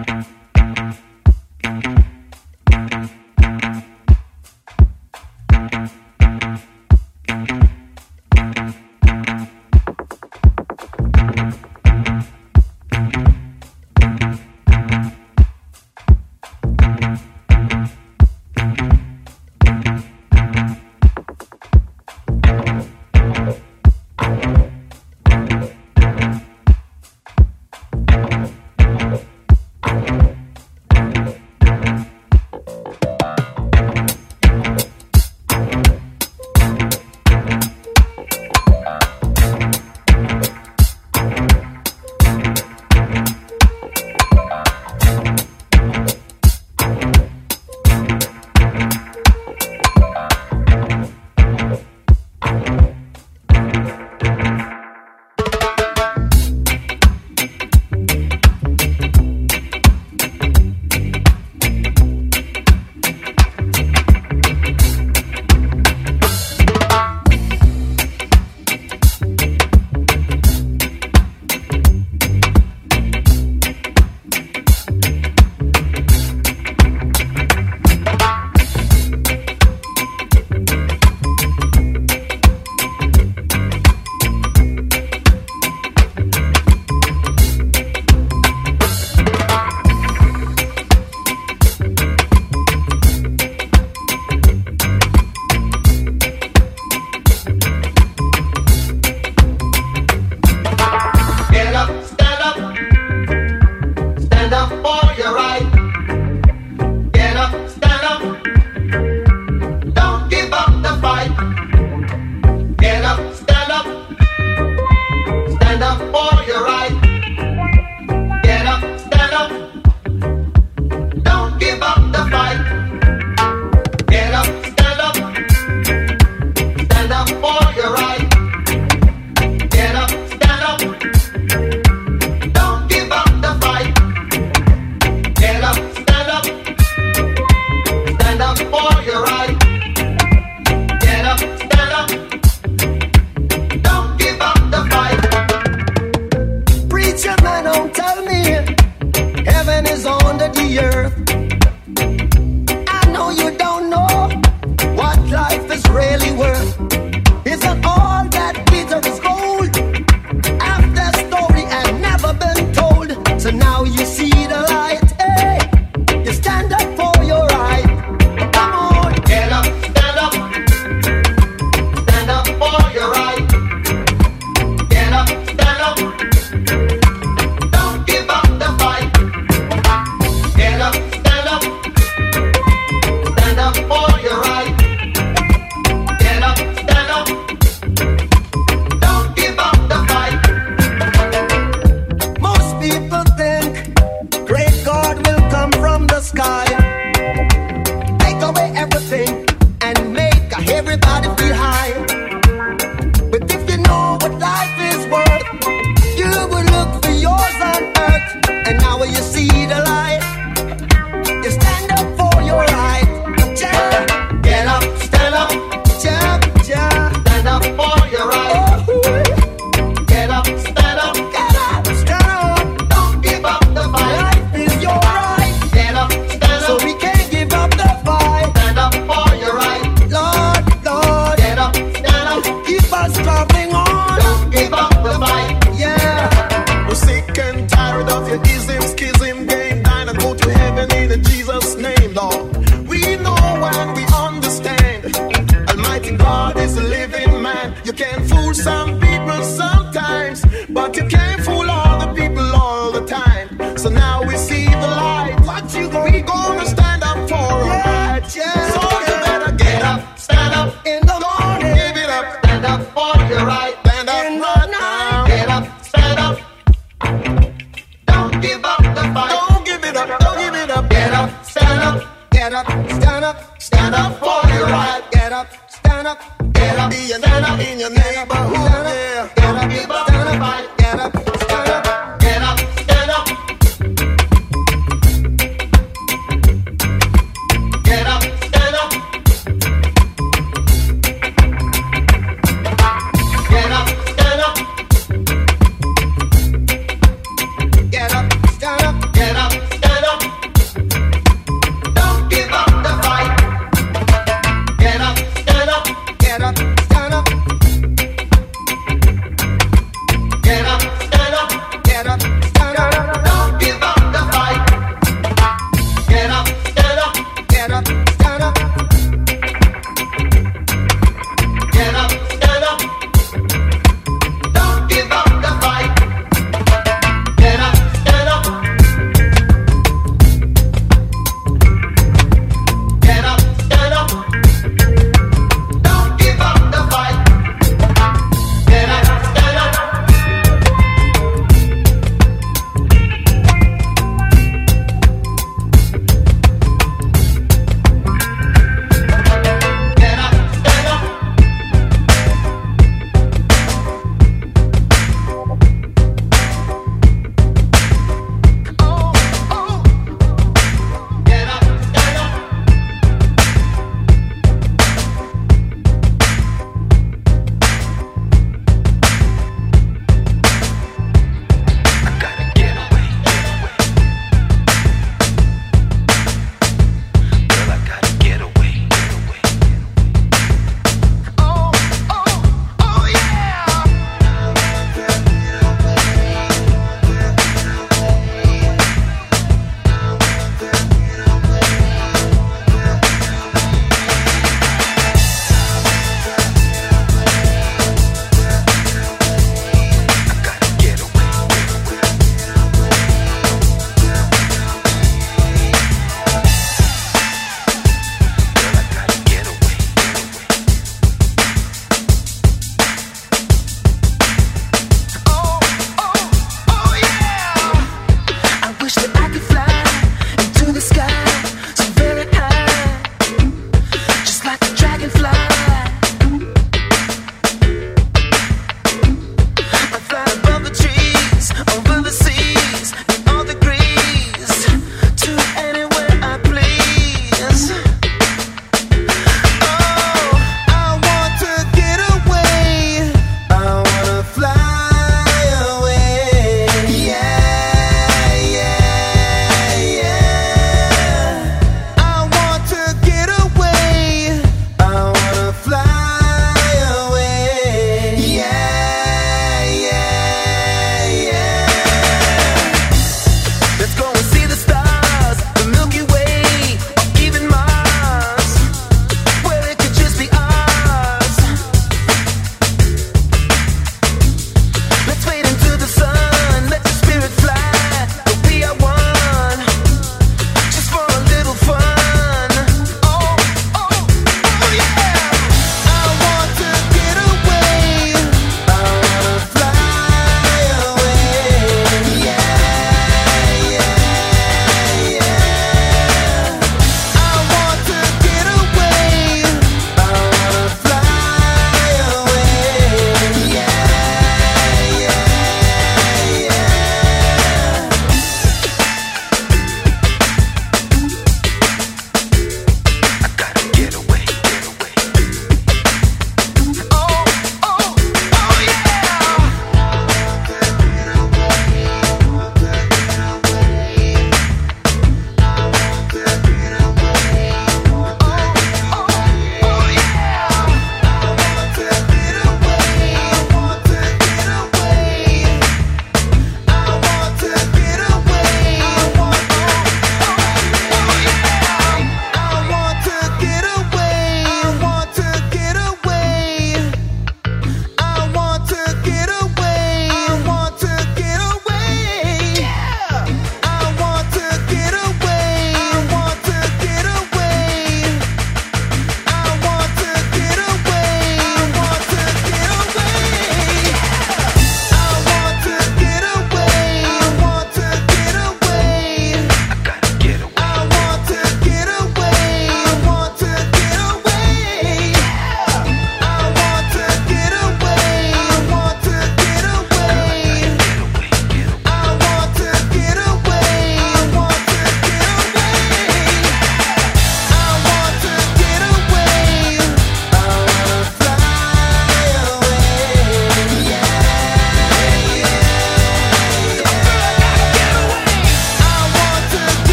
Up, stand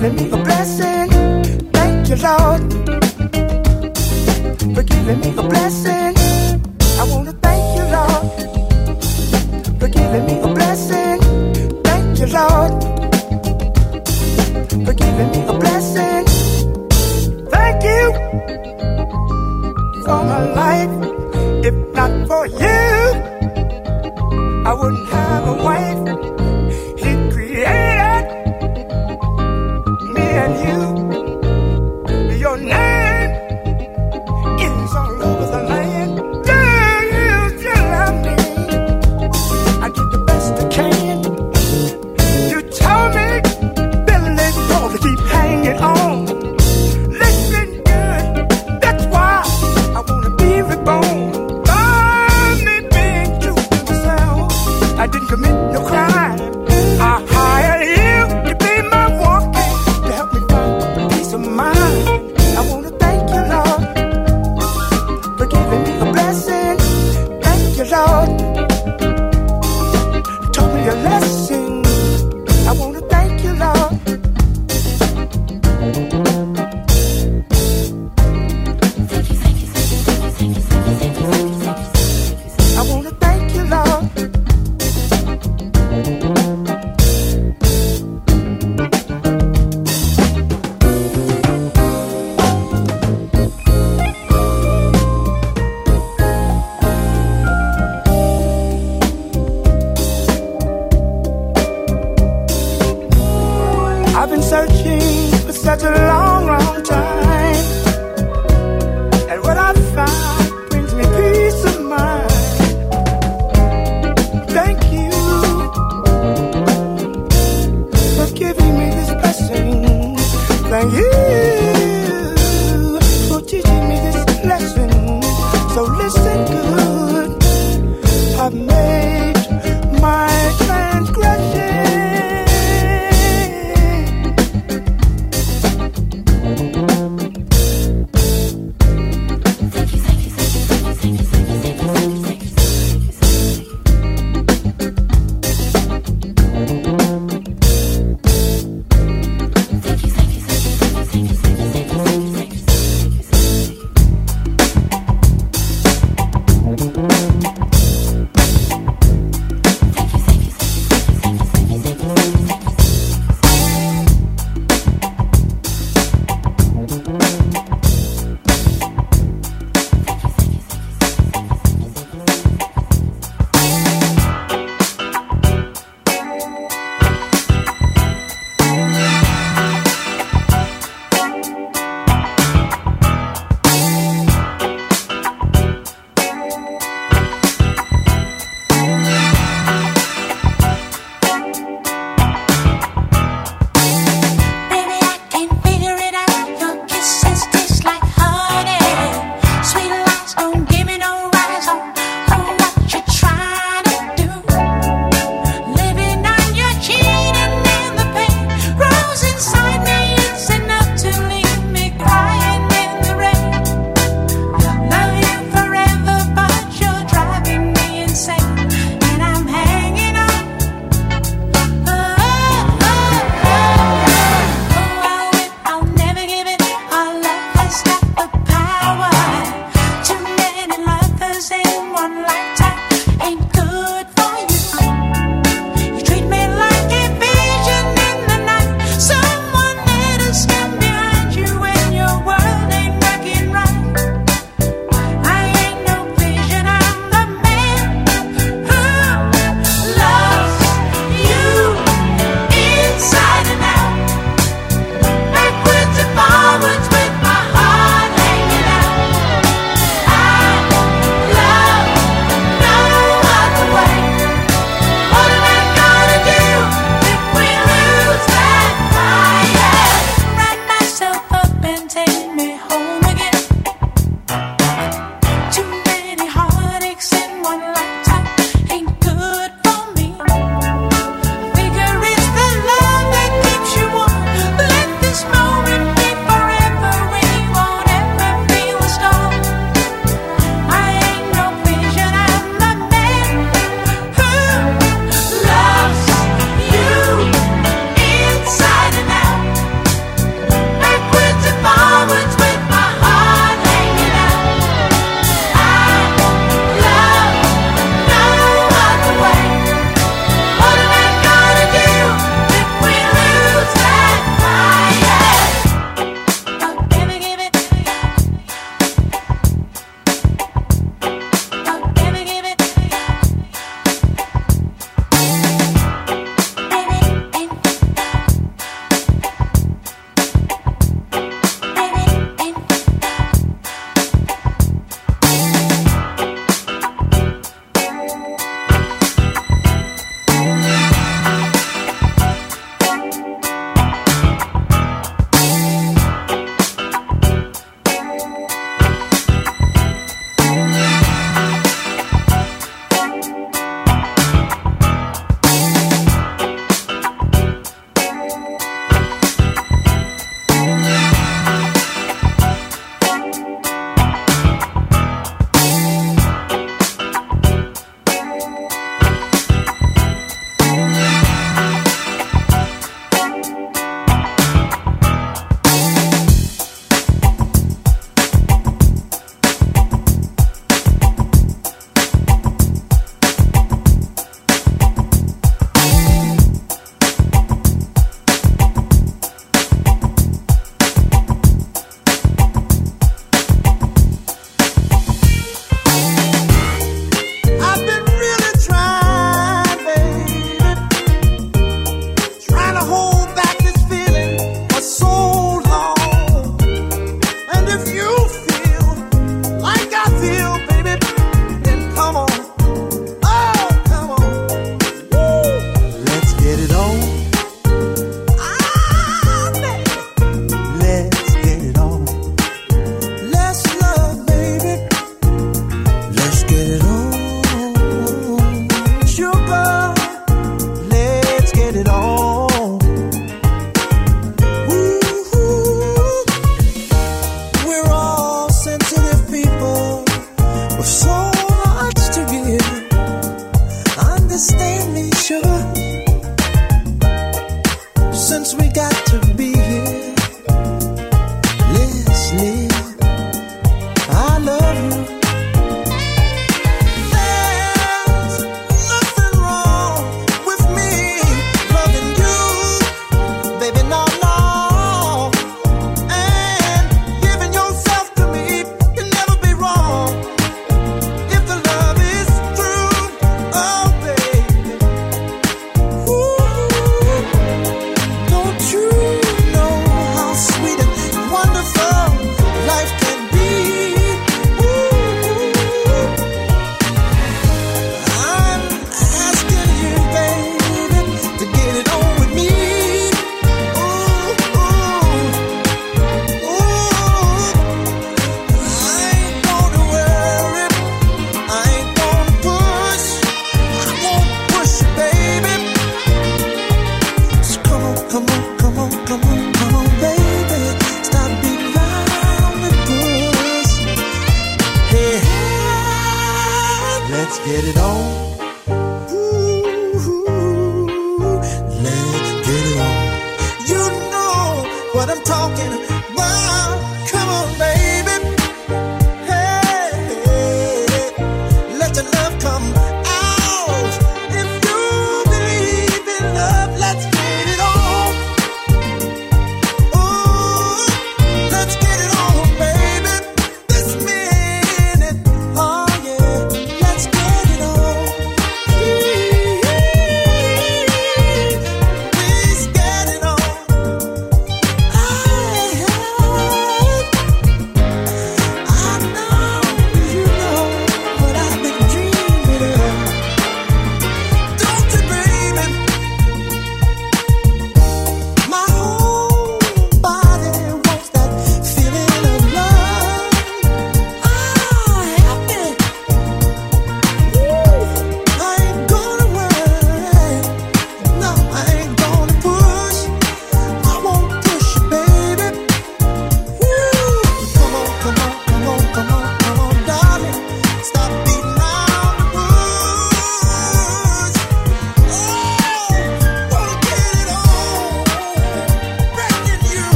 giving me a blessing. Thank you, Lord, for giving me a blessing. I wanna thank you, Lord, for giving me a blessing. Thank you, Lord, for giving me a blessing. Thank you for my life. If not for you, I wouldn't have.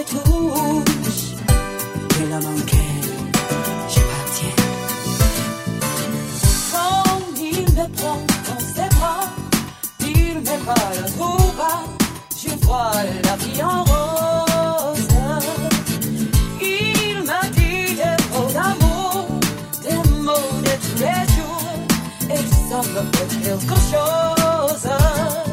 et touche. De l'homme auquel j'appartiens. Quand il me prend dans ses bras, il ne me parle tout bas. Je vois la vie en rose. Il m'a dit des mots d'amour, des mots de tous les jours. Et ça me fait quelque chose.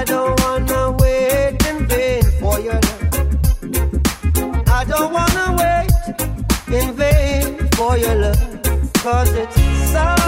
I don't wanna wait in vain for your love. I don't wanna wait in vain for your. Cause it's so